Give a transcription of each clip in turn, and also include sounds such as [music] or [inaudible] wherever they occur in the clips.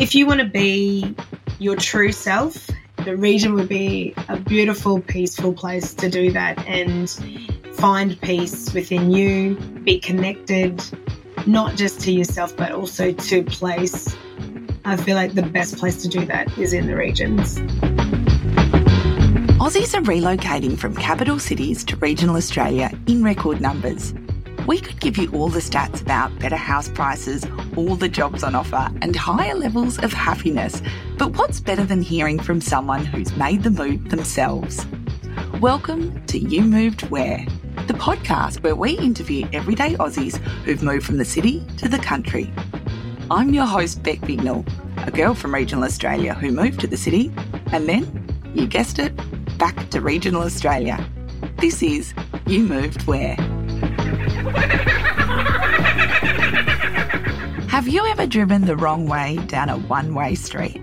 if you want to be your true self, the region would be a beautiful, peaceful place to do that and find peace within you, be connected, not just to yourself, but also to place. I feel like the best place to do that is in the regions. Aussies are relocating from capital cities to regional Australia in record numbers. We could give you all the stats about better house prices, all the jobs on offer, and higher levels of happiness. But what's better than hearing from someone who's made the move themselves? Welcome to You Moved Where, the podcast where we interview everyday Aussies who've moved from the city to the country. I'm your host, Beck Bignell, a girl from regional Australia who moved to the city and then, you guessed it, back to regional Australia. This is You Moved Where. Have you ever driven the wrong way down a one way street?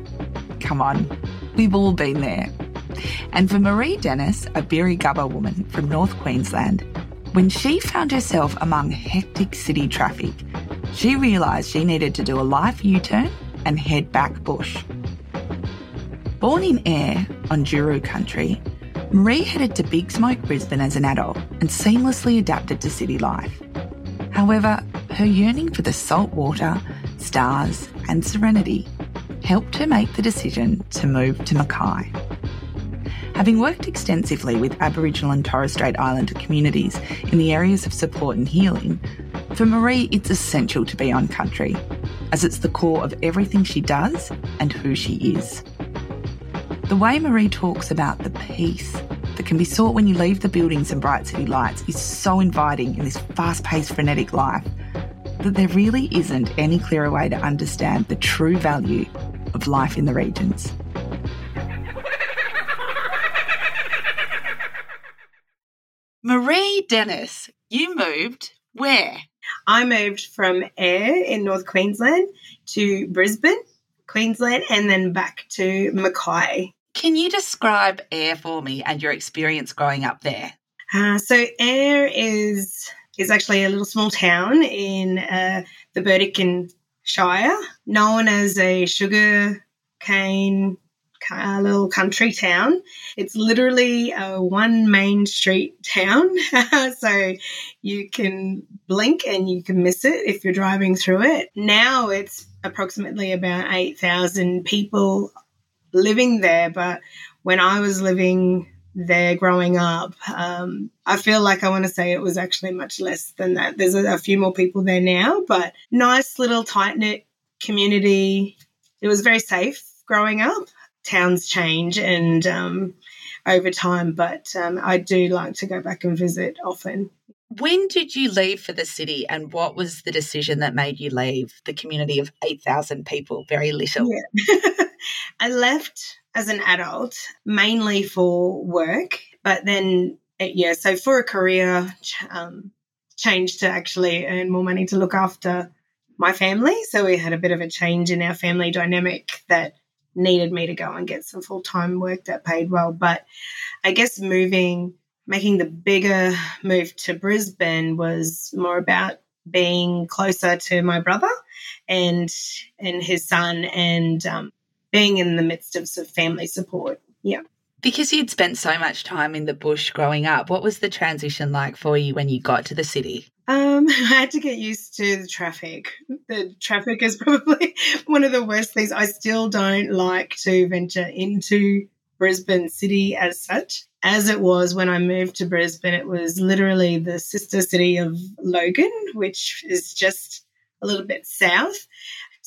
Come on, we've all been there. And for Marie Dennis, a Birri woman from North Queensland, when she found herself among hectic city traffic, she realised she needed to do a life U turn and head back bush. Born in Ayr on Juru country, Marie headed to Big Smoke Brisbane as an adult and seamlessly adapted to city life. However, her yearning for the salt water, stars, and serenity helped her make the decision to move to Mackay. Having worked extensively with Aboriginal and Torres Strait Islander communities in the areas of support and healing, for Marie it's essential to be on country, as it's the core of everything she does and who she is. The way Marie talks about the peace that can be sought when you leave the buildings and bright city lights is so inviting in this fast paced, frenetic life that there really isn't any clearer way to understand the true value of life in the regions. Marie Dennis, you moved where? I moved from Ayr in North Queensland to Brisbane, Queensland, and then back to Mackay can you describe Ayr for me and your experience growing up there? Uh, so Ayr is is actually a little small town in uh, the Burdekin Shire, known as a sugar cane uh, little country town. It's literally a one main street town, [laughs] so you can blink and you can miss it if you're driving through it. Now it's approximately about 8,000 people living there, but when I was living there growing up, um, I feel like I want to say it was actually much less than that. There's a, a few more people there now, but nice little tight knit community. It was very safe growing up. Towns change and um, over time, but um, I do like to go back and visit often. When did you leave for the city, and what was the decision that made you leave the community of 8,000 people, very little? Yeah. [laughs] [laughs] I left as an adult mainly for work, but then, uh, yeah, so for a career um, change to actually earn more money to look after my family. So we had a bit of a change in our family dynamic that needed me to go and get some full time work that paid well. But I guess moving, making the bigger move to Brisbane was more about being closer to my brother and and his son and um, being in the midst of some family support. Yeah. Because you'd spent so much time in the bush growing up, what was the transition like for you when you got to the city? Um, [laughs] I had to get used to the traffic. The traffic is [laughs] probably one of the worst things. I still don't like to venture into Brisbane city as such. As it was when I moved to Brisbane, it was literally the sister city of Logan, which is just a little bit south.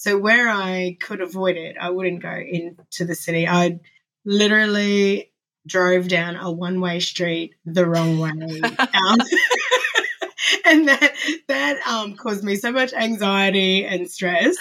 So where I could avoid it, I wouldn't go into the city. I literally drove down a one-way street the wrong way. [laughs] Um, [laughs] and that that um, caused me so much anxiety and stress.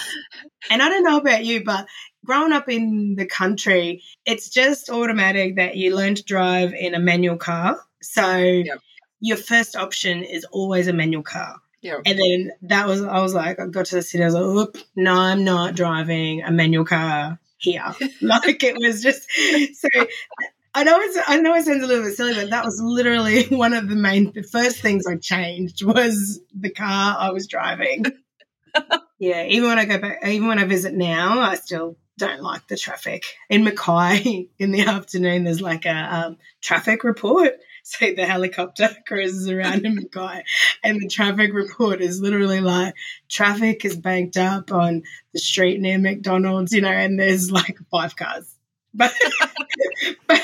And I don't know about you, but growing up in the country, it's just automatic that you learn to drive in a manual car. So yep. your first option is always a manual car. Yeah. And then that was, I was like, I got to the city, I was like, Oop, no, I'm not driving a manual car here. [laughs] like it was just, so I know it's, I know it sounds a little bit silly, but that was literally [laughs] one of the main, the first things I changed was the car I was driving. [laughs] Yeah, even when I go back, even when I visit now, I still don't like the traffic. In Mackay in the afternoon, there's like a um, traffic report. [laughs] So the helicopter [laughs] cruises around in Mackay, and the traffic report is literally like traffic is banked up on the street near McDonald's, you know, and there's like five cars. [laughs] But, but,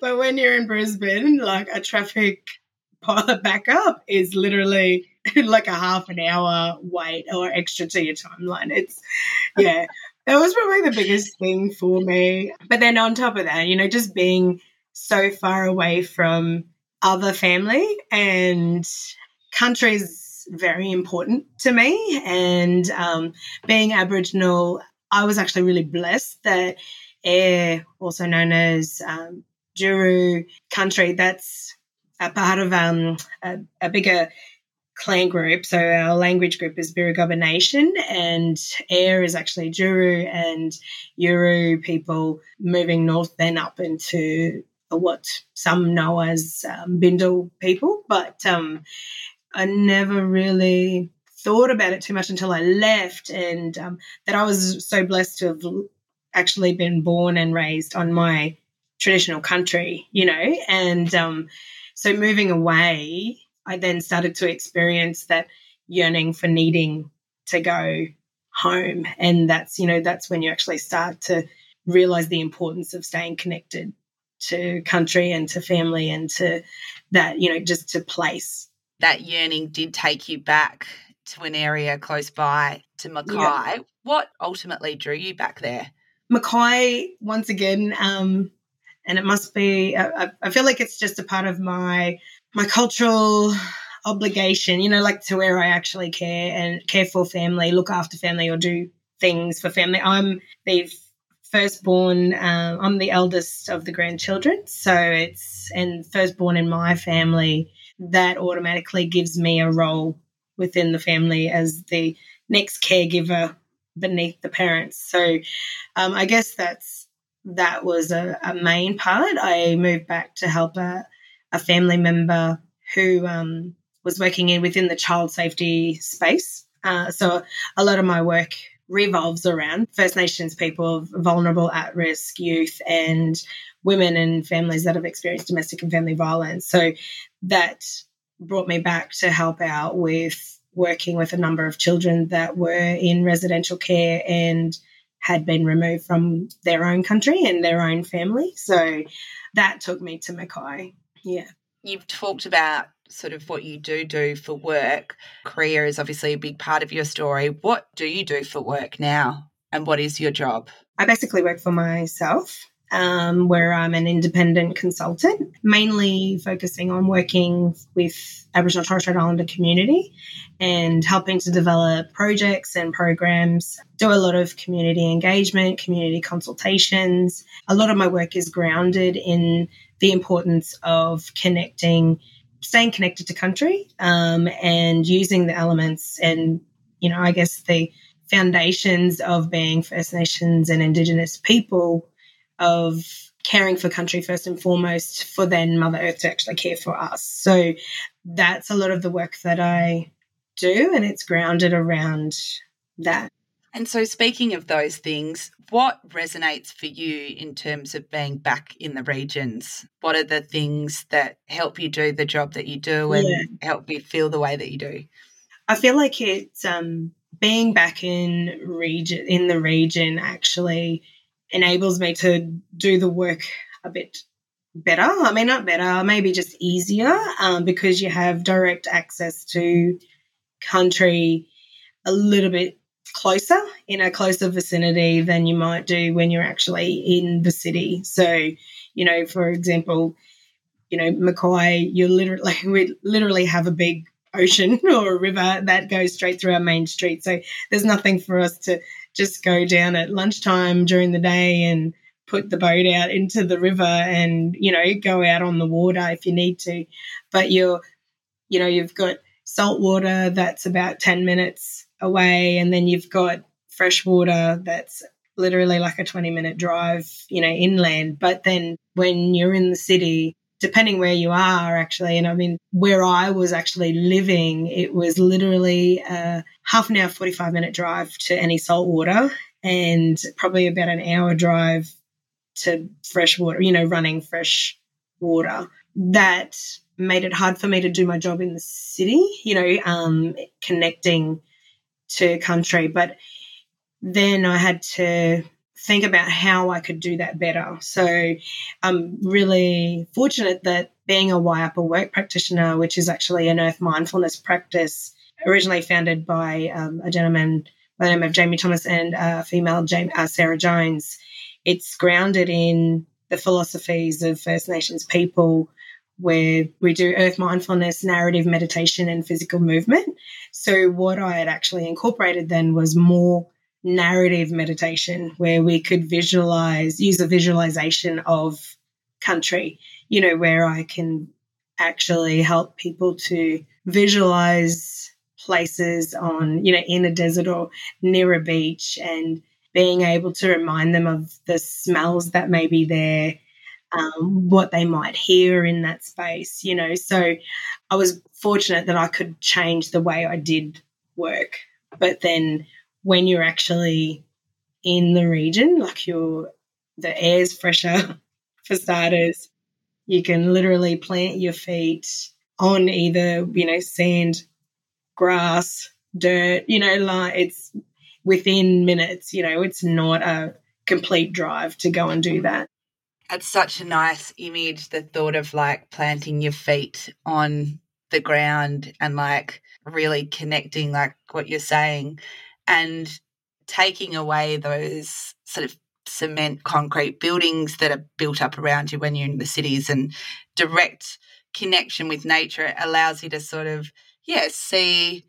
but when you're in Brisbane, like a traffic pilot backup is literally like a half an hour wait or extra to your timeline. It's yeah, that was probably the biggest thing for me. But then on top of that, you know, just being so far away from other family and country is very important to me. And um, being Aboriginal, I was actually really blessed that Ayr, also known as um, Juru country, that's a part of um, a, a bigger clan group. So our language group is Birugubba Nation, and Ayr is actually Juru and Yuru people moving north, then up into what some know as um, Bindal people. But um, I never really thought about it too much until I left, and um, that I was so blessed to have actually been born and raised on my traditional country, you know, and um, so moving away I then started to experience that yearning for needing to go home. And that's, you know, that's when you actually start to realize the importance of staying connected to country and to family and to that, you know, just to place. That yearning did take you back to an area close by to Mackay. Yeah. What ultimately drew you back there? Mackay, once again, um, and it must be, I, I feel like it's just a part of my my cultural obligation, you know, like to where I actually care and care for family, look after family, or do things for family. I'm the firstborn. Uh, I'm the eldest of the grandchildren, so it's and firstborn in my family. That automatically gives me a role within the family as the next caregiver beneath the parents. So um, I guess that's that was a, a, main part. I moved back to help a, a family member who um, was working in within the child safety space. Uh, so a lot of my work revolves around First Nations people, vulnerable, at risk youth, and women and families that have experienced domestic and family violence. So that brought me back to help out with working with a number of children that were in residential care and had been removed from their own country and their own family. So that took me to Mackay. Yeah. You've talked about sort of what you do do for work. Career is obviously a big part of your story. What do you do for work now? And what is your job? I basically work for myself. Um, where I'm an independent consultant, mainly focusing on working with Aboriginal and Torres Strait Islander community and helping to develop projects and programs, do a lot of community engagement, community consultations. A lot of my work is grounded in the importance of connecting, staying connected to country um, and using the elements and, you know, I guess the foundations of being First Nations and Indigenous people of caring for country first and foremost for then Mother Earth to actually care for us. So that's a lot of the work that I do, and it's grounded around that. And so, speaking of those things, what resonates for you in terms of being back in the regions? What are the things that help you do the job that you do and yeah. help you feel the way that you do? I feel like it's um, being back in region in the region actually enables me to do the work a bit better. I mean, not better, maybe just easier um, because you have direct access to country a little bit closer in a closer vicinity than you might do when you're actually in the city. So, you know, for example, you know, Mackay, you literally [laughs] we literally have a big ocean [laughs] or a river that goes straight through our main street. So there's nothing for us to just go down at lunchtime during the day and put the boat out into the river and, you know, go out on the water if you need to. But you're, you know, you've got salt water that's about 10 minutes away, and then you've got fresh water that's literally like a 20 minute drive, you know, inland. But then when you're in the city, depending where you are actually and i mean where i was actually living it was literally a half an hour 45 minute drive to any salt water and probably about an hour drive to fresh water you know running fresh water that made it hard for me to do my job in the city you know um, connecting to country but then i had to think about how I could do that better. So I'm really fortunate that being a Upper Work practitioner, which is actually an earth mindfulness practice originally founded by um, a gentleman by the name of Jamie Thomas and a female Jamie, uh, Sarah Jones, it's grounded in the philosophies of First Nations people where we do earth mindfulness, narrative meditation, and physical movement. So, what I had actually incorporated then was more narrative meditation where we could visualize, use a visualization of country, you know, where I can actually help people to visualize places on, you know, in a desert or near a beach and being able to remind them of the smells that may be there, um, what they might hear in that space, you know. So I was fortunate that I could change the way I did work. But then when you're actually in the region, like you're the air's fresher [laughs] for starters. You can literally plant your feet on either, you know, sand, grass, dirt, you know, like it's within minutes, you know, it's not a complete drive to go and do that. It's such a nice image, the thought of like planting your feet on the ground and like really connecting, like what you're saying, and taking away those sort of cement concrete buildings that are built up around you when you're in the cities and direct connection with nature allows you to sort of yeah see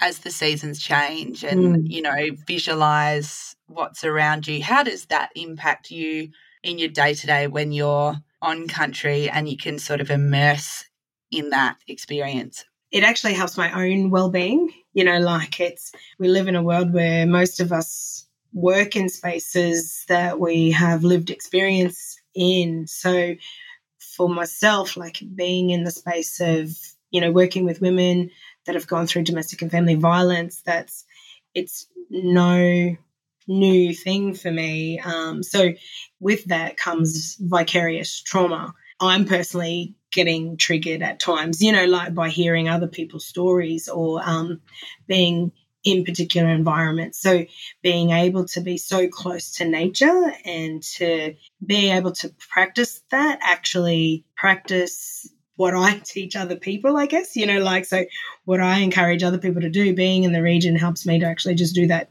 as the seasons change and mm. you know visualize what's around you how does that impact you in your day to day when you're on country and you can sort of immerse in that experience? It actually helps my own well-being. You know like it's we live in a world where most of us work in spaces that we have lived experience in. So for myself like being in the space of you know working with women that have gone through domestic and family violence that's it's no new thing for me um, so with that comes vicarious trauma i'm personally getting triggered at times, you know, like by hearing other people's stories or um, being in particular environments. So being able to be so close to nature and to be able to practice that, actually practice what I [laughs] teach other people, I guess, you know, like so what I encourage other people to do, being in the region helps me to actually just do that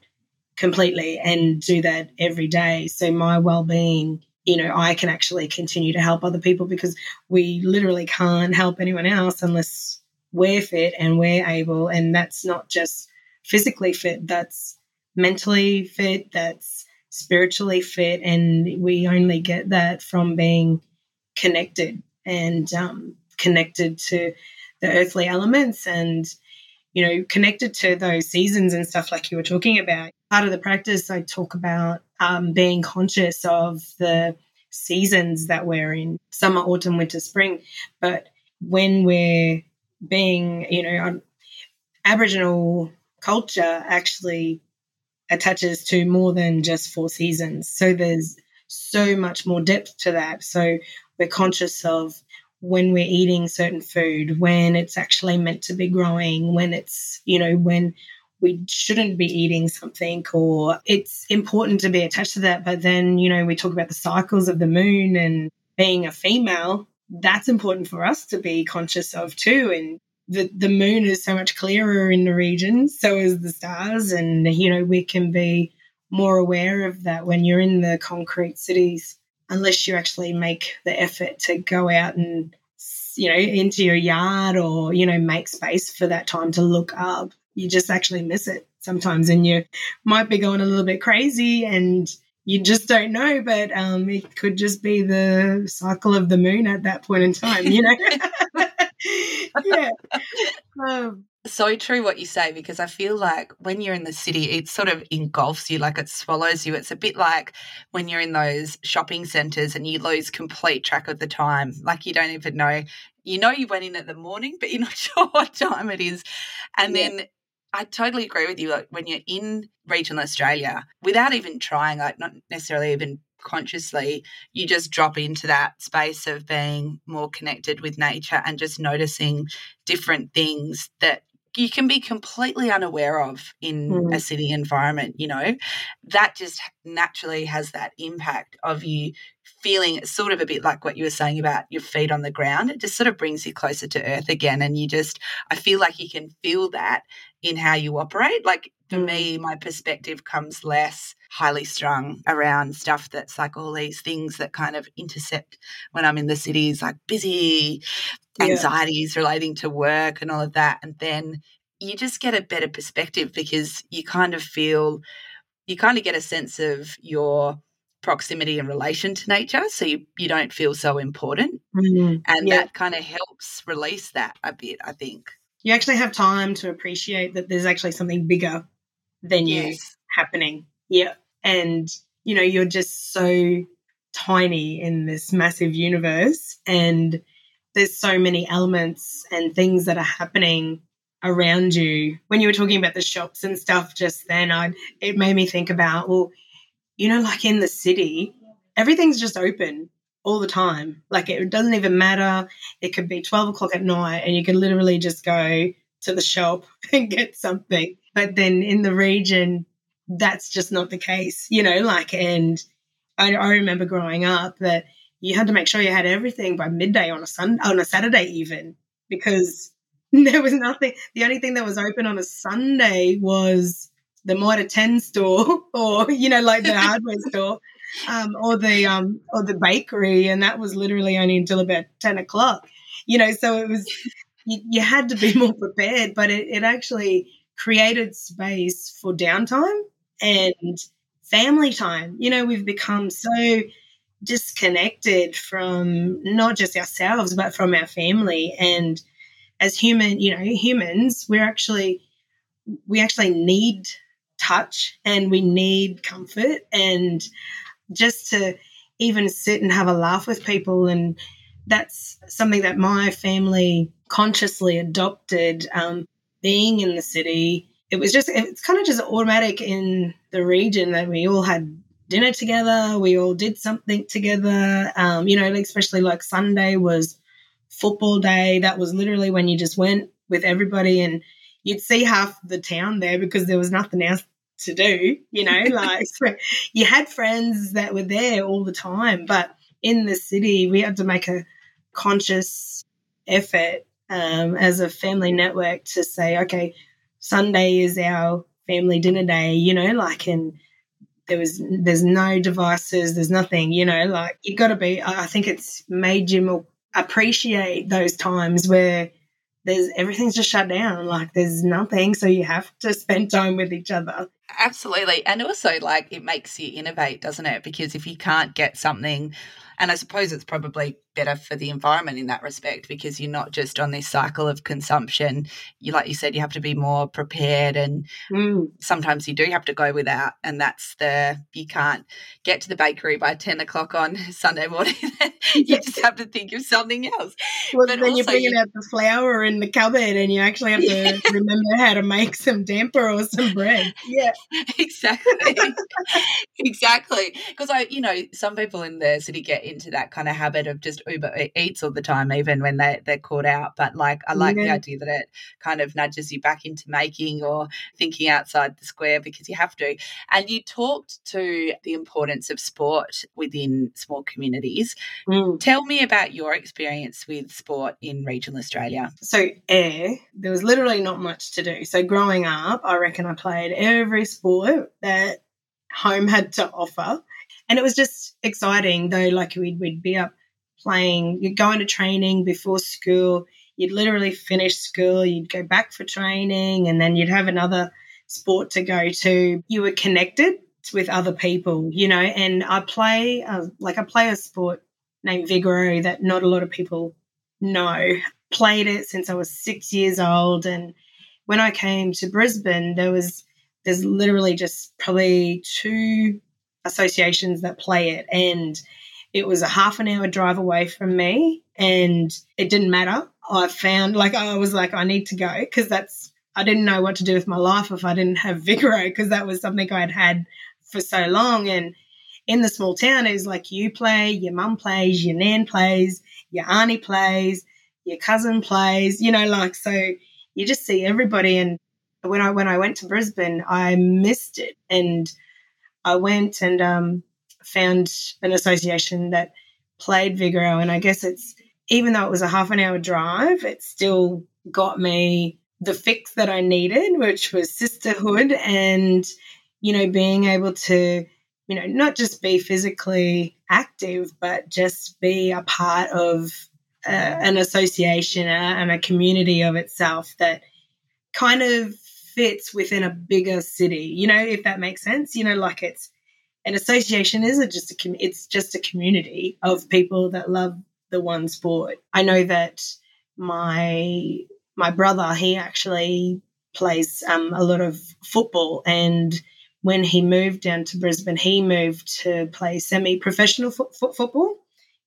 completely and do that every day. So my well-being you know, I can actually continue to help other people because we literally can't help anyone else unless we're fit and we're able. And that's not just physically fit, that's mentally fit, that's spiritually fit. And we only get that from being connected and um, connected to the earthly elements and, you know, connected to those seasons and stuff like you were talking about. Part of the practice, I talk about um, being conscious of the seasons that we're in summer, autumn, winter, spring. But when we're being, you know, Aboriginal culture actually attaches to more than just four seasons. So there's so much more depth to that. So we're conscious of when we're eating certain food, when it's actually meant to be growing, when it's, you know, when we shouldn't be eating something or it's important to be attached to that. But then, you know, we talk about the cycles of the moon and being a female, that's important for us to be conscious of too. And the, the moon is so much clearer in the region, so is the stars. And, you know, we can be more aware of that when you're in the concrete cities, unless you actually make the effort to go out and, you know, into your yard or, you know, make space for that time to look up. You just actually miss it sometimes and you might be going a little bit crazy and you just don't know but um, it could just be the cycle of the moon at that point in time you know [laughs] [laughs] yeah. Um, so true what you say because I feel like when you're in the city, it sort of engulfs you, like it swallows you. It's a bit like when you're in those shopping centres and you lose complete track of the time. Like you don't even know. You know you went in at the morning, but you're [laughs] not sure what time it is. And yeah. then I totally agree with you. Like when you're in regional Australia, without even trying, like not necessarily even consciously, you just drop into that space of being more connected with nature and just noticing different things that you can be completely unaware of in mm. a city environment, you know, that just naturally has that impact of you feeling sort of a bit like what you were saying about your feet on the ground. It just sort of brings you closer to earth again. And you just, I feel like you can feel that in how you operate. Like for mm. me, my perspective comes less highly strung around stuff that's like all these things that kind of intercept when I'm in the cities, like busy anxieties yeah. relating to work and all of that. And then you just get a better perspective because you kind of feel, you kind of get a sense of your proximity and relation to nature. So you, you don't feel so important. Mm, and yeah. that kind of helps release that a bit, I think. You actually have time to appreciate that there's actually something bigger than you happening. Yeah. And, you know, you're just so tiny in this massive universe. And there's so many elements and things that are happening around you. When you were talking about the shops and stuff just then, I it made me think about, well, you know, like in the city, everything's just open all the time. Like it doesn't even matter. It could be 12 o'clock at night and you can literally just go to the shop [laughs] and get something. But then in the region, that's just not the case, you know, like, and I, I remember growing up that you had to make sure you had everything by midday on a Sun on a Saturday even because [laughs] there was nothing. The only thing that was open on a Sunday was the Mitre 10 store [laughs] or you know like the [laughs] hardware store um, or the um, or the bakery and that was literally only until about 10 o'clock you know so it was you, you had to be more prepared but it, it actually created space for downtime and family time you know we've become so disconnected from not just ourselves but from our family. And as human you know humans we're actually we actually need touch and we need comfort. And just to even sit and have a laugh with people and that's something that my family consciously adopted um, being in the city it was just it's kind of just automatic in the region that we all had dinner together. We all did something together. Um, you know, especially like Sunday was football day. That was literally when you just went with everybody and you'd see half the town there because there was nothing else to do, you know, [laughs] like you had friends that were there all the time. But in the city, we had to make a conscious effort um, as a family network to say, okay, Sunday is our family dinner day, you know, like, and there was there's no devices there's nothing you know like you got to be i think it's made you appreciate those times where there's everything's just shut down like there's nothing so you have to spend time with each other. Absolutely and also like it makes you innovate doesn't it? Because if you can't get something and I suppose it's probably better for the environment in that respect because you're not just on this cycle of consumption. You, like you said, you have to be more prepared, and mm. sometimes you do have to go without. And that's the you can't get to the bakery by ten o'clock on [laughs] Sunday morning. [laughs] you just have to think of something else. Well, but then you're bringing you, out the flour in the cupboard, and you actually have to yeah. [laughs] remember how to make some damper or some bread. Yeah, exactly, exactly. Because I, you know, some people in the city get into that kind of habit of just Uber Eats all the time, even when they, they're caught out. But like, I like yeah. the idea that it kind of nudges you back into making or thinking outside the square because you have to. And you talked to the importance of sport within small communities. Mm. Tell me about your experience with sport in regional Australia. So, Ayr, there was literally not much to do. So, growing up, I reckon I played every sport that home had to offer. And it was just exciting though, like we'd, we'd be up playing, you'd go into training before school, you'd literally finish school, you'd go back for training, and then you'd have another sport to go to. You were connected with other people, you know, and I play, like I play a sport named Vigoro that not a lot of people know. played it since I was six years old. And when I came to Brisbane, there was there's literally just probably two associations that play it, and it was a half an hour drive away from me, and it didn't matter. I found like I was like I need to go because that's I didn't know what to do with my life if I didn't have Vigoro because that was something I'd had for so long. And in the small town is like you play, your mum plays, your nan plays, your auntie plays, your cousin plays, you know, like so you just see everybody. And when I when I went to Brisbane, I missed it. And I went and um, found an association that played Vigoro and I guess it's even though it was a half an hour drive, it still got me the fix that I needed, which was sisterhood and, you know, being able to you know, not just be physically active, but just be a part of uh, an association and a community of itself that kind of fits within a bigger city. You know, if that makes sense. You know, like it's an association is just a it's just a community of people that love the one sport. I know that my my brother he actually plays um, a lot of football and when he moved down to Brisbane, he moved to play semi professional fo- fo- football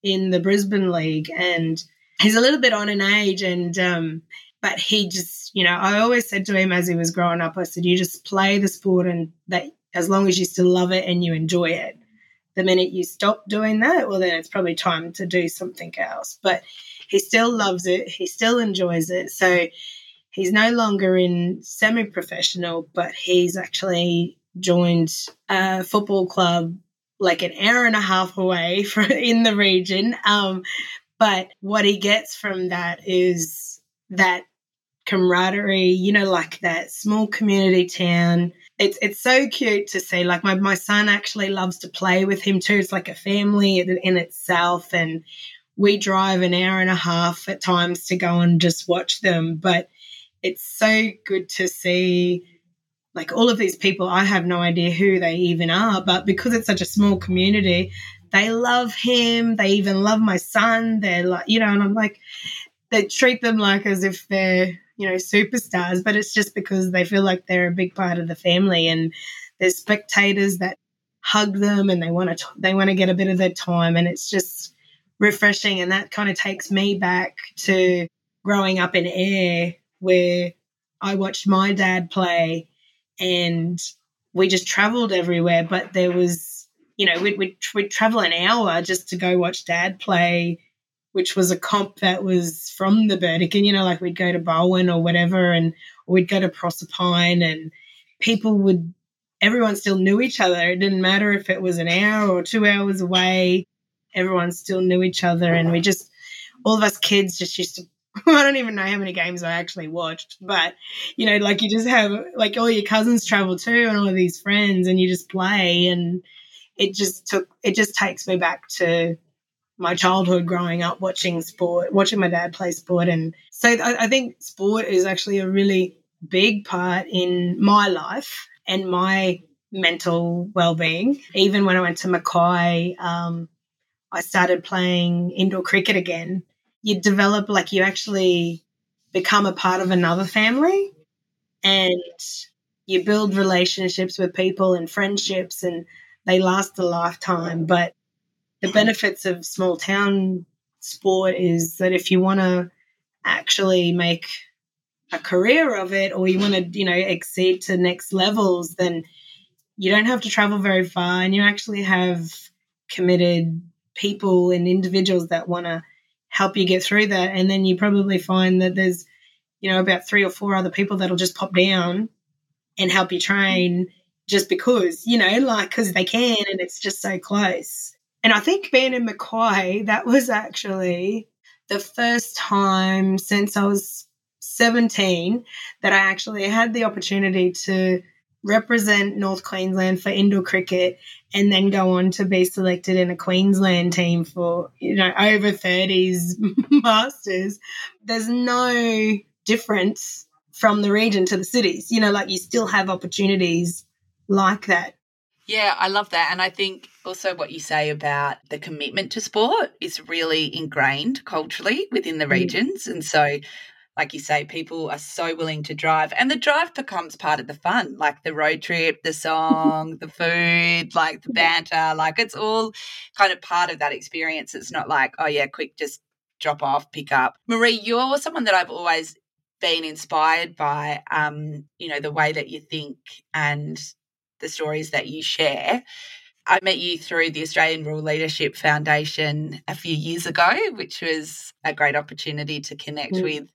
in the Brisbane League. And he's a little bit on an age. And, um, but he just, you know, I always said to him as he was growing up, I said, you just play the sport and that as long as you still love it and you enjoy it. The minute you stop doing that, well, then it's probably time to do something else. But he still loves it. He still enjoys it. So he's no longer in semi professional, but he's actually joined a football club like an hour and a half away [laughs] from in the region. Um, but what he gets from that is that camaraderie, you know, like that small community town. It's it's so cute to see. Like my, my son actually loves to play with him too. It's like a family in, in itself. And we drive an hour and a half at times to go and just watch them. But it's so good to see like all of these people, I have no idea who they even are, but because it's such a small community, they love him. They even love my son. They're like, you know, and I'm like, they treat them like as if they're, you know, superstars, but it's just because they feel like they're a big part of the family and there's spectators that hug them and they want to, they want to get a bit of their time. And it's just refreshing. And that kind of takes me back to growing up in Ayr where I watched my dad play and we just traveled everywhere. But there was, you know, we'd, we'd, we'd travel an hour just to go watch dad play, which was a comp that was from the Burdekin, you know, like we'd go to Bowen or whatever, and we'd go to Proserpine, and people would, everyone still knew each other. It didn't matter if it was an hour or two hours away, everyone still knew each other. And we just, all of us kids just used to [laughs] I don't even know how many games I actually watched, but you know, like you just have like all your cousins travel too and all of these friends and you just play and it just took it just takes me back to my childhood growing up watching sport, watching my dad play sport. And so I, I think sport is actually a really big part in my life and my mental well-being. Even when I went to Mackay, um, I started playing indoor cricket again. You develop like you actually become a part of another family and you build relationships with people and friendships and they last a lifetime. But the mm-hmm. benefits of small town sport is that if you want to actually make a career of it or you want to you know exceed to next levels then you don't have to travel very far and you actually have committed people and individuals that want to help you get through that. And then you probably find that there's, you know, about three or four other people that'll just pop down and help you train just because, you know, like because they can and it's just so close. And I think being in Mackay, that was actually the first time since I was 17 that I actually had the opportunity to represent North Queensland for indoor cricket and then go on to be selected in a Queensland team for, you know, over 30s [laughs] masters. There's no difference from the region to the cities. You know, like you still have opportunities like that. Yeah, I love that. And I think also what you say about the commitment to sport is really ingrained culturally within the mm. regions. And so, like you say, people are so willing to drive, and the drive becomes part of the fun, like the road trip, the song, the food, like the banter, like it's all kind of part of that experience. It's not like, oh, yeah, quick, just drop off, pick up. Marie, you're someone that I've always been inspired by, um, you know, the way that you think and the stories that you share. I met you through the Australian Rural Leadership Foundation a few years ago, which was a great opportunity to connect mm. with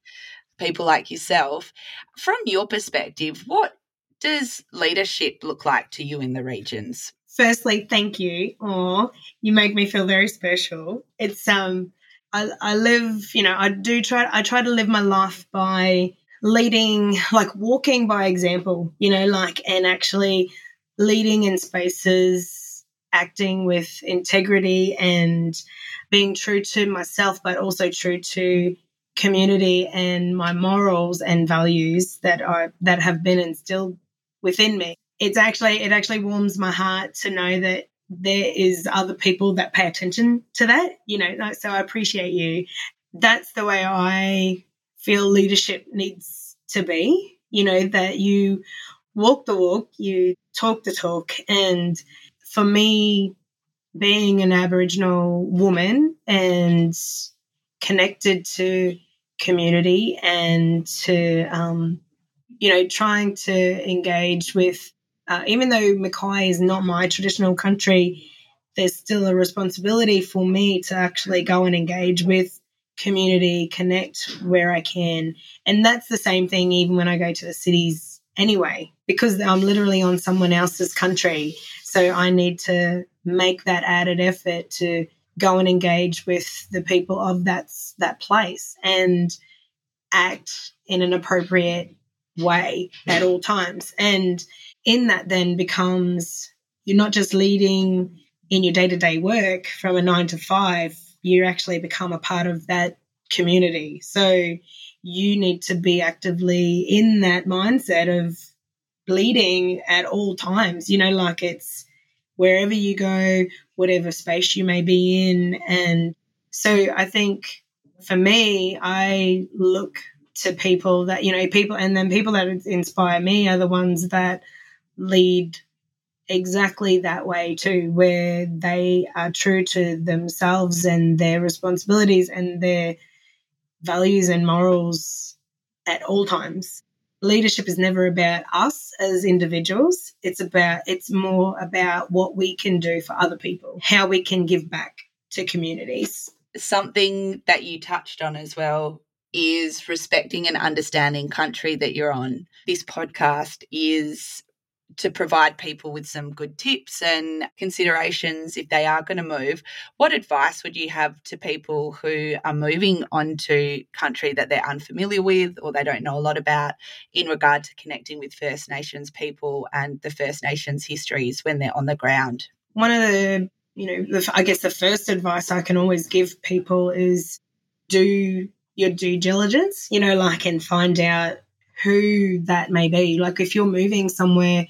people like yourself. From your perspective, what does leadership look like to you in the regions? Firstly, thank you. Oh, you make me feel very special. It's um I, I live, you know, I do try I try to live my life by leading like walking by example, you know, like and actually leading in spaces acting with integrity and being true to myself, but also true to community and my morals and values that are that have been instilled within me. It's actually it actually warms my heart to know that there is other people that pay attention to that. You know, so I appreciate you. That's the way I feel leadership needs to be. You know, that you walk the walk, you talk the talk, and for me, being an Aboriginal woman and connected to community and to, um, you know, trying to engage with, uh, even though Mackay is not my traditional country, there's still a responsibility for me to actually go and engage with community, connect where I can. And that's the same thing even when I go to the cities anyway, because I'm literally on someone else's country. So I need to make that added effort to go and engage with the people of that that place and act in an appropriate way at all times. And in that then becomes you're not just leading in your day-to-day work from a 9 to 5, you actually become a part of that community. So you need to be actively in that mindset of leading at all times. You know, like it's wherever you go, whatever space you may be in. And so I think for me, I look to people that, you know, people, and then people that inspire me are the ones that lead exactly that way too, where they are true to themselves and their responsibilities and their values and morals at all times leadership is never about us as individuals. It's about, it's more about what we can do for other people, how we can give back to communities. Something that you touched on as well is respecting and understanding country that you're on. This podcast is to provide people with some good tips and considerations if they are going to move. What advice would you have to people who are moving onto country that they're unfamiliar with or they don't know a lot about in regard to connecting with First Nations people and the First Nations histories when they're on the ground? One of the, you know, the, I guess the first advice I can always give people is do your due diligence, you know, like and find out who that may be. Like if you're moving somewhere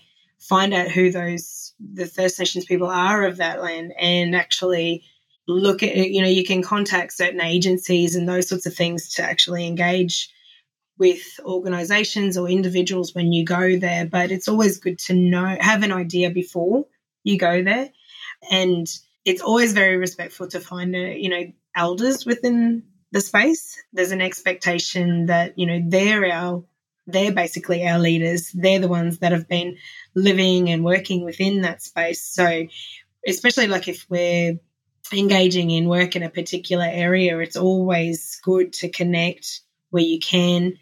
find out who those the First Nations people are of that land and actually look at you know you can contact certain agencies and those sorts of things to actually engage with organizations or individuals when you go there. But it's always good to know have an idea before you go there. And it's always very respectful to find a, you know elders within the space. There's an expectation that you know they're our they're basically our leaders. They're the ones that have been living and working within that space. So, especially like if we're engaging in work in a particular area, it's always good to connect where you can.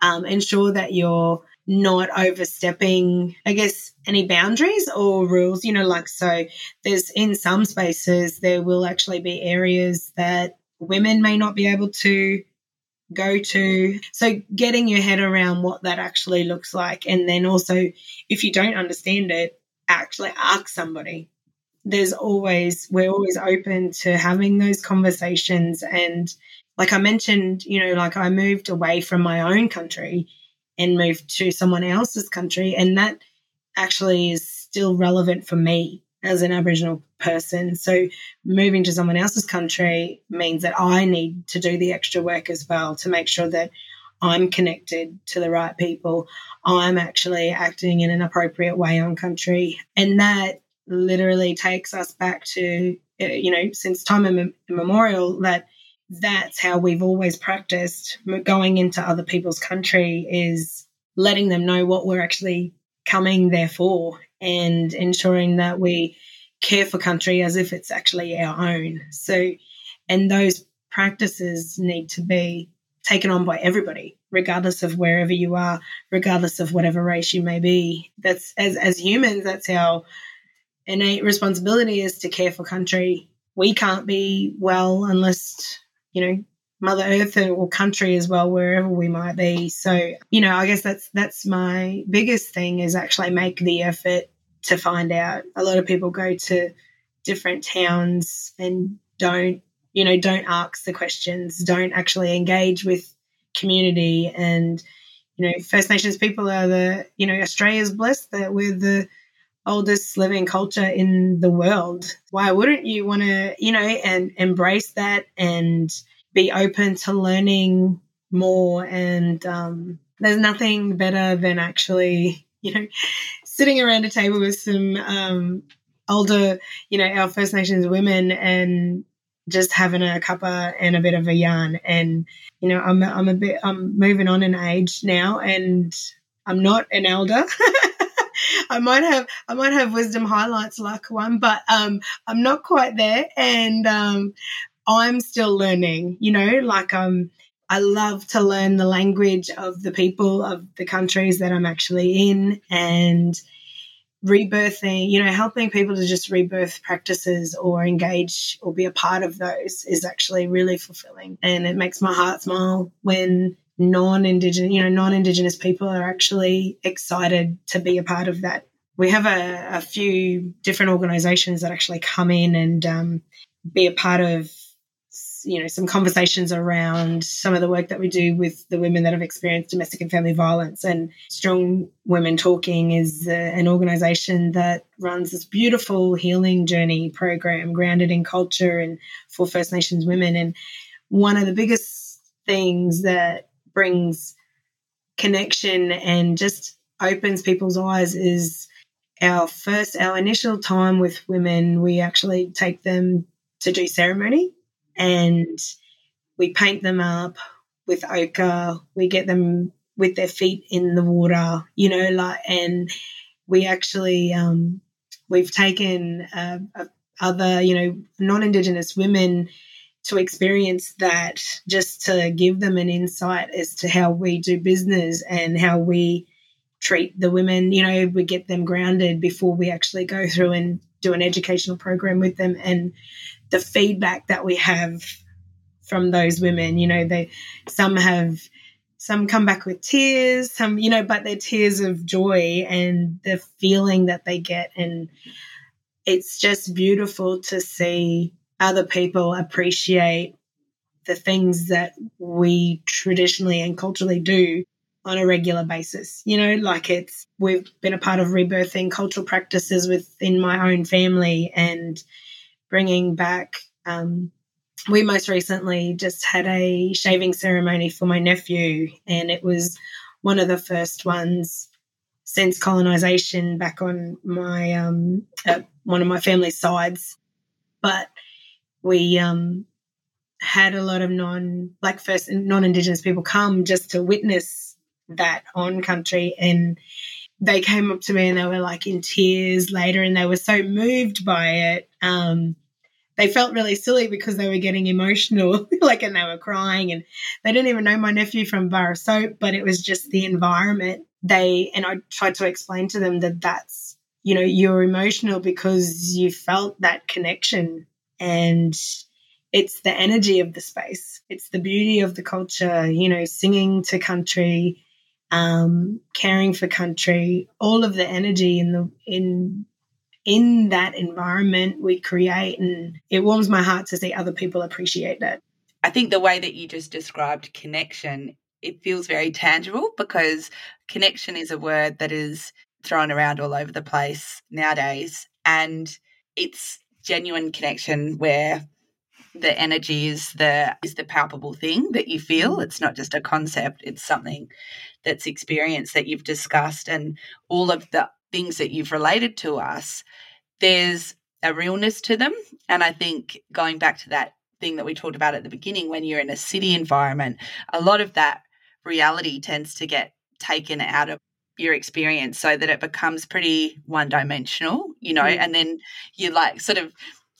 Um, ensure that you're not overstepping, I guess, any boundaries or rules. You know, like so, there's in some spaces, there will actually be areas that women may not be able to go to. So getting your head around what that actually looks like. And then also, if you don't understand it, actually ask somebody. There's always, we're always open to having those conversations. And like I mentioned, you know, like I moved away from my own country and moved to someone else's country. And that actually is still relevant for me as an Aboriginal person. So moving to someone else's country means that I need to do the extra work as well to make sure that I'm connected to the right people. I'm actually acting in an appropriate way on country. And that literally takes us back to, uh, you know, since time immemorial, that that's how we've always practiced going into other people's country is letting them know what we're actually coming there for and ensuring that we care for country as if it's actually our own. So, and those practices need to be taken on by everybody, regardless of wherever you are, regardless of whatever race you may be. That's as as humans, that's our innate responsibility is to care for country. We can't be well unless, you know, Mother Earth or country as well, wherever we might be. So, you know, I guess that's that's my biggest thing is actually make the effort to find out. A lot of people go to different towns and don't, you know, don't ask the questions, don't actually engage with community and you know, First Nations people are the, you know, Australia's blessed that we're the oldest living culture in the world. Why wouldn't you want to, you know, and embrace that and be open to learning more? And um, there's nothing better than actually, you know, sitting around a table with some um, older, you know, our First Nations women and just having a cuppa and a bit of a yarn. And, you know, I'm, I'm a bit, I'm moving on in age now and I'm not an elder. [laughs] I might have I might have wisdom highlights like one, but um, I'm not quite there, and um, I'm still learning. You know, like um, I love to learn the language of the people of the countries that I'm actually in, and rebirthing, you know, helping people to just rebirth practices or engage or be a part of those is actually really fulfilling. And it makes my heart smile when non-indigenous you know non-indigenous people are actually excited to be a part of that we have a, a few different organizations that actually come in and um, be a part of you know some conversations around some of the work that we do with the women that have experienced domestic and family violence. And strong women talking is uh, an organization that runs this beautiful healing journey program grounded in culture and for first nations women. And one of the biggest things that brings connection and just opens people's eyes is our first, our initial time with women. We actually take them to do ceremony and we paint them up with ochre. We get them with their feet in the water, you know, like, and we actually, um, we've taken uh, other, you know, non Indigenous women to experience that just to give them an insight as to how we do business and how we treat the women. You know, we get them grounded before we actually go through and do an educational program with them. And the feedback that we have from those women, you know, they some have some come back with tears, some, you know, but they're tears of joy and the feeling that they get. And it's just beautiful to see other people appreciate the things that we traditionally and culturally do on a regular basis. You know, like it's, we've been a part of rebirthing cultural practices within my own family and bringing back, um, we most recently just had a shaving ceremony for my nephew, and it was one of the first ones since colonization back on my um, one of my family's sides. But we um, had a lot of non black first non-indigenous people come just to witness that on country and they came up to me and they were like in tears later and they were so moved by it um, they felt really silly because they were getting emotional [laughs] like and they were crying and they didn't even know my nephew from bar soap but it was just the environment. They and i tried to explain to them that that's you know you're emotional because you felt that connection and it's the energy of the space. It's the beauty of the culture you know singing to country um, caring for country all of the energy in the in in that environment we create and it warms my heart to see other people appreciate that i think the way that you just described connection it feels very tangible because connection is a word that is thrown around all over the place nowadays and it's genuine connection where the energy is the is the palpable thing that you feel. Mm. It's not just a concept, it's something that's experienced that you've discussed and all of the things that you've related to us, there's a realness to them. And I think going back to that thing that we talked about at the beginning, when you're in a city environment, a lot of that reality tends to get taken out of your experience so that it becomes pretty one dimensional, you know, mm. and then you're like sort of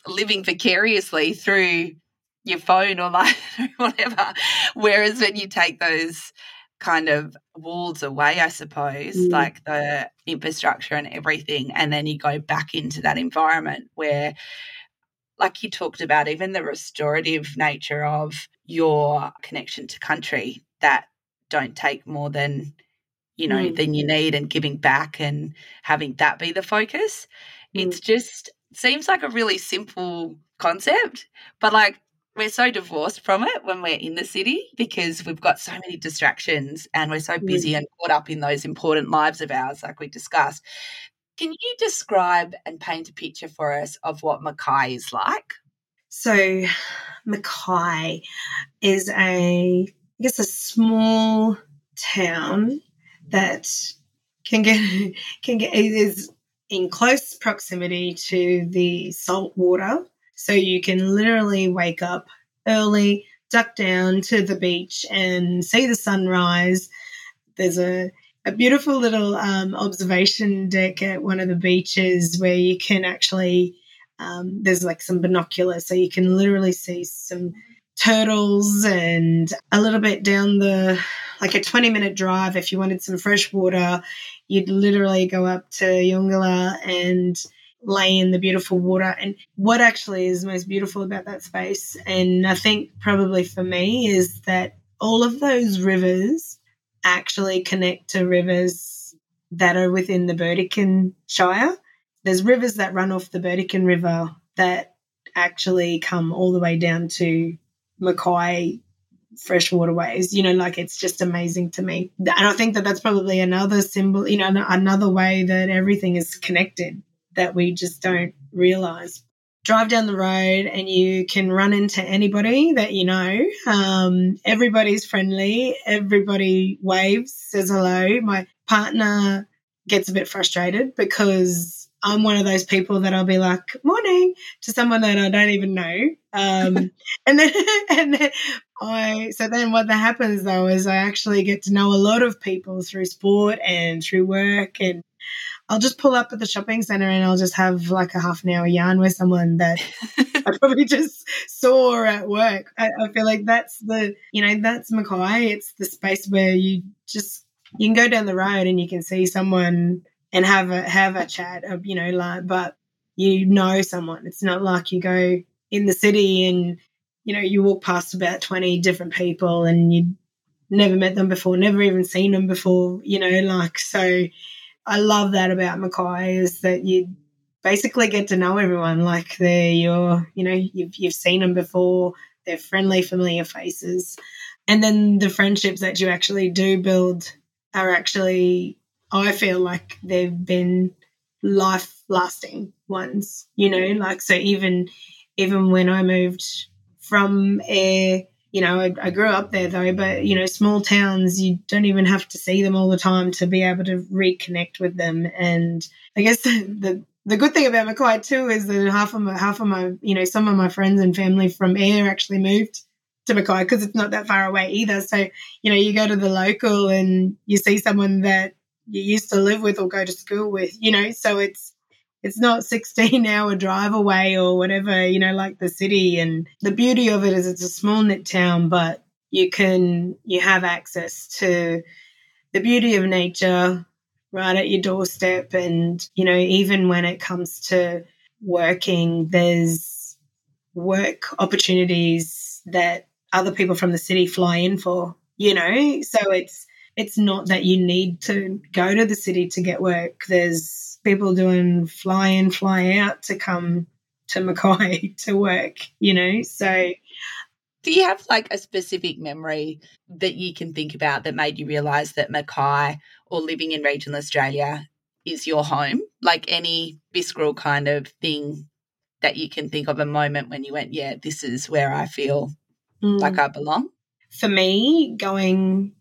living vicariously through your phone or [laughs] like whatever. Whereas when you take those kind of walls away, I suppose, mm. like the infrastructure and everything, and then you go back into that environment where like you talked about, even the restorative nature of your connection to country that don't take more than you know mm. than you need and giving back and having that be the focus mm. it's just seems like a really simple concept but like we're so divorced from it when we're in the city because we've got so many distractions and we're so busy mm. and caught up in those important lives of ours like we discussed can you describe and paint a picture for us of what Mackay is like? So, Mackay is a, I guess, a small town that can get [laughs] can get is in close proximity to the salt water. So you can literally wake up early, duck down to the beach and see the sunrise. There's a a beautiful little um, observation deck at one of the beaches where you can actually um, there's like some binoculars so you can literally see some turtles and a little bit down the like a 20 minute drive if you wanted some fresh water you'd literally go up to Eungella and lay in the beautiful water and what actually is most beautiful about that space and I think probably for me is that all of those rivers actually connect to rivers that are within the Burdekin Shire. There's rivers that run off the Burdekin River that actually come all the way down to Mackay fresh waterways. You know, like it's just amazing to me. And I think that that's probably another symbol, you know, another way that everything is connected that we just don't realize drive down the road and you can run into anybody that you know. Um, everybody's friendly. Everybody waves, says hello. My partner gets a bit frustrated because I'm one of those people that I'll be like, morning to someone that I don't even know. Um, [laughs] and then, [laughs] and then I, so then what that happens though is I actually get to know a lot of people through sport and through work and I'll just pull up at the shopping center and I'll just have like a half an hour yarn with someone that [laughs] I probably just saw at work. I, I, feel like that's the, you know, that's Mackay. It's the space where you just, you can go down the road and you can see someone and have a, have a chat, of, you know, like, but you know someone. It's not like you go in the city and, you know, you walk past about 20 different people and you never met them before, never even seen them before, you know, like, so, I love that about Mackay is that you basically get to know everyone. Like they're your, you know, you've you've seen them before. They're friendly, familiar faces, and then the friendships that you actually do build are actually, I feel like they've been life lasting ones. You know, like so even even when I moved from Ayr you know, I, I, grew up there though, but you know, small towns, you don't even have to see them all the time to be able to reconnect with them. And I guess [laughs] the, the, good thing about Mackay too is that half of my, half of my, you know, some of my friends and family from Ayr actually moved to Mackay because it's not that far away either. So, you know, you go to the local and you see someone that you used to live with or go to school with, you know, so it's, it's not 16 [laughs] hour drive away or whatever, you know, like the city. And the beauty of it is it's a small knit town, but you can, you have access to the beauty of nature right at your doorstep. And, you know, even when it comes to working, there's work opportunities that other people from the city fly in for, you know, so it's, it's not that you need to go to the city to get work. There's people doing fly in, fly out to come to [laughs] Mackay to work, you know? So. Do you have like a specific memory that you can think about that made you realize that Mackay or living in regional Australia is your home? Like any visceral kind of thing that you can think of a moment when you went, yeah, this is where I feel mm. like I belong? For me, going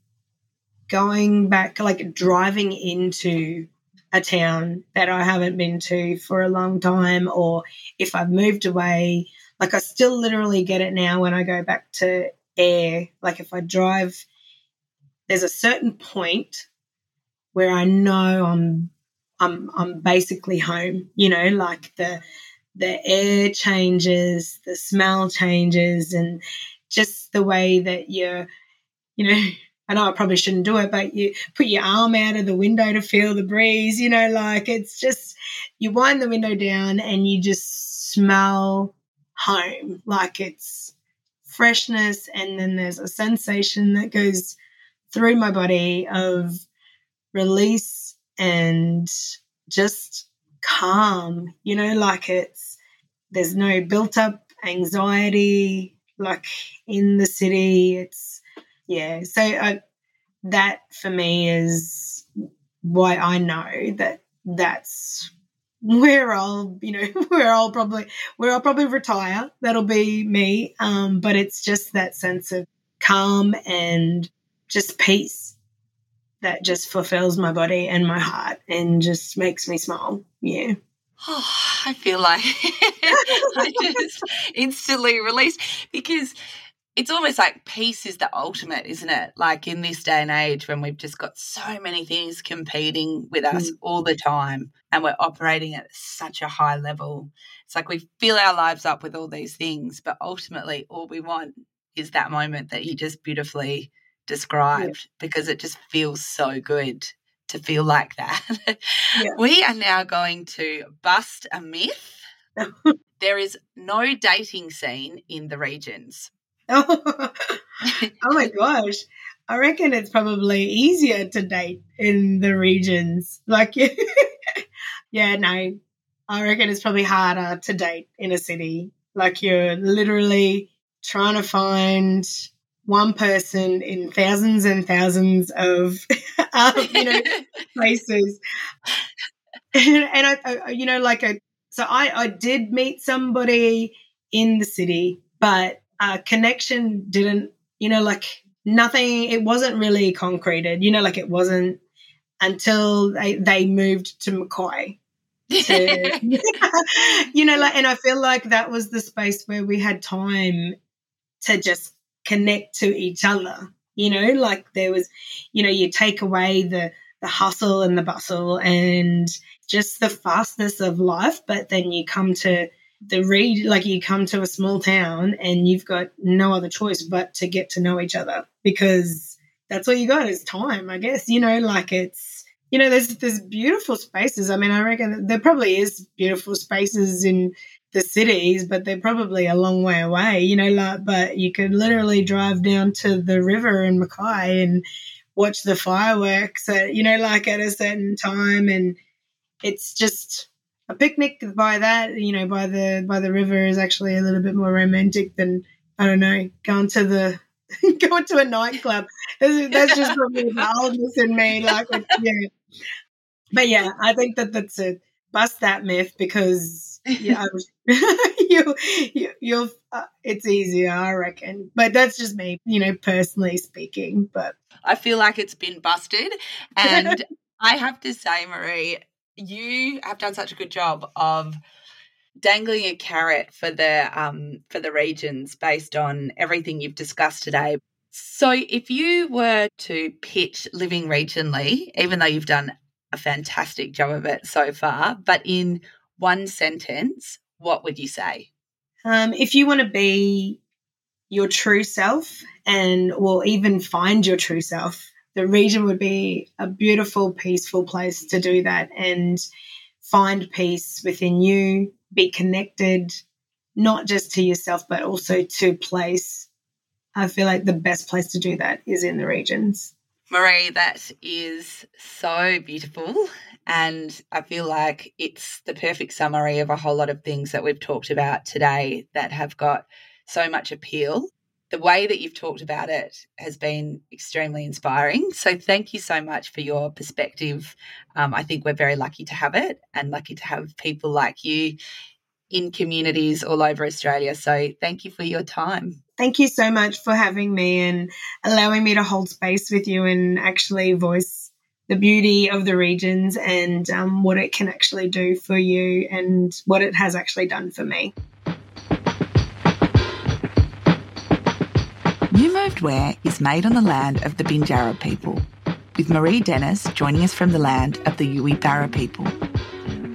going back like driving into a town that I haven't been to for a long time or if I've moved away, like I still literally get it now when I go back to Ayr. Like if I drive there's a certain point where I know I'm I'm I'm basically home, you know, like the the air changes, the smell changes, and just the way that you're, you know, I know I probably shouldn't do it, but you put your arm out of the window to feel the breeze, you know, like it's just, you wind the window down and you just smell home, like it's freshness. And then there's a sensation that goes through my body of release and just calm, you know, like it's, there's no built up anxiety like in the city. It's, yeah. So I, that for me is why I know that that's where I'll, you know, [laughs] where I'll probably, where I'll probably retire. That'll be me. Um, but it's just that sense of calm and just peace that just fulfills my body and my heart and just makes me smile. Yeah. Oh, [sighs] I feel like [laughs] I just instantly released because it's almost like peace is the ultimate, isn't it? Like in this day and age when we've just got so many things competing with us mm. all the time and we're operating at such a high level. It's like we fill our lives up with all these things, but ultimately all we want is that moment that you just beautifully described yeah. because it just feels so good to feel like that. Yeah. [laughs] We are now going to bust a myth. [laughs] there is no dating scene in the regions. [laughs] oh my gosh. I reckon it's probably easier to date in the regions. Like, [laughs] yeah, no, I reckon it's probably harder to date in a city. Like, you're literally trying to find one person in thousands and thousands of [laughs] um, you know places and, and I, I, you know like a so i i did meet somebody in the city but a connection didn't you know like nothing it wasn't really concreted you know like it wasn't until they they moved to Mackay to, [laughs] [laughs] you know like and i feel like that was the space where we had time to just connect to each other. You know, like there was, you know, you take away the the hustle and the bustle and just the fastness of life, but then you come to the read like you come to a small town and you've got no other choice but to get to know each other because that's all you got is time, I guess. You know, like it's you know, there's there's beautiful spaces. I mean, I reckon there probably is beautiful spaces in the cities, but they're probably a long way away, you know, like, but you could literally drive down to the river in Mackay and watch the fireworks at, you know, like at a certain time. And it's just a picnic by that, you know, by the, by the river is actually a little bit more romantic than, I don't know, going to the, [laughs] going to a nightclub. That's, that's just probably the [laughs] oldness in me. Like, yeah. But yeah, I think that that's a bust that myth because yeah, [laughs] you, you, you'll, uh, it's easier, I reckon. But that's just me, you know, personally speaking. But I feel like it's been busted. And I have to say, Marie, you have done such a good job of dangling a carrot for the um for the regions based on everything you've discussed today. So if you were to pitch living regionally, even though you've done a fantastic job of it so far, but in one sentence, what would you say? Um, if you want to be your true self and or even find your true self, the region would be a beautiful, peaceful place to do that and find peace within you, be connected, not just to yourself, but also to place. I feel like the best place to do that is in the regions. Marie, that is so beautiful. And I feel like it's the perfect summary of a whole lot of things that we've talked about today that have got so much appeal. The way that you've talked about it has been extremely inspiring. So, thank you so much for your perspective. Um, I think we're very lucky to have it and lucky to have people like you in communities all over Australia. So thank you for your time. Thank you so much for having me and allowing me to hold space with you and actually voice the beauty of the regions and um, what it can actually do for you and what it has actually done for me. You Moved is made on the land of the Binjara people, with Marie Dennis joining us from the land of the Yuwi Barra people.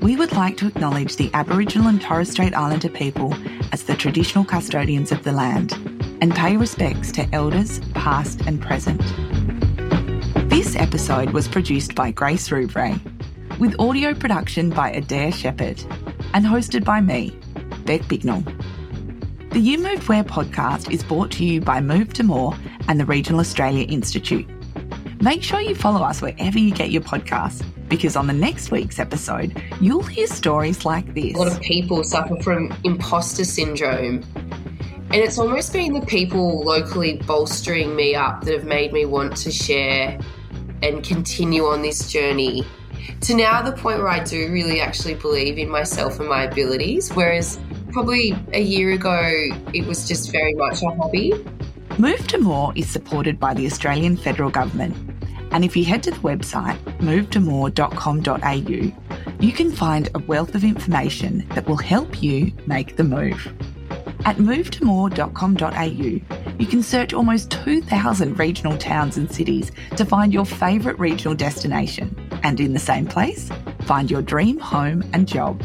We would like to acknowledge the Aboriginal and Torres Strait Islander people as the traditional custodians of the land and pay respects to elders past and present. This episode was produced by Grace Rouvray, with audio production by Adair Shepherd, and hosted by me, Beck Bignell. The You Moved Where podcast is brought to you by Move to More and the Regional Australia Institute. Make sure you follow us wherever you get your podcasts, because on the next week's episode, you'll hear stories like this. A lot of people suffer from imposter syndrome. And it's almost been the people locally bolstering me up that have made me want to share and continue on this journey to now the point where I do really actually believe in myself and my abilities. Whereas probably a year ago, it was just very much a hobby. Move to More is supported by the Australian Federal Government. And if you head to the website movetomore.com.au, you can find a wealth of information that will help you make the move. At movetomore.com.au, you can search almost 2,000 regional towns and cities to find your favourite regional destination. And in the same place, find your dream home and job.